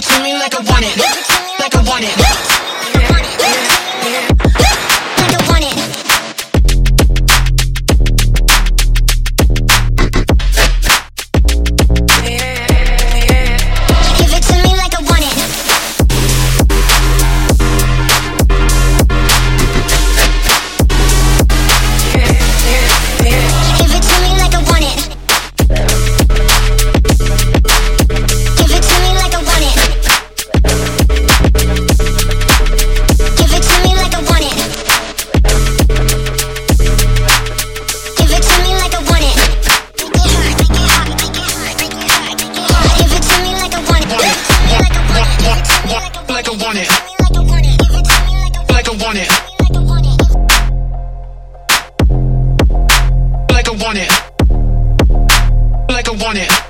it to me like I want it, like I want it. I want it. Like I want it. Like I want it. Like I want it.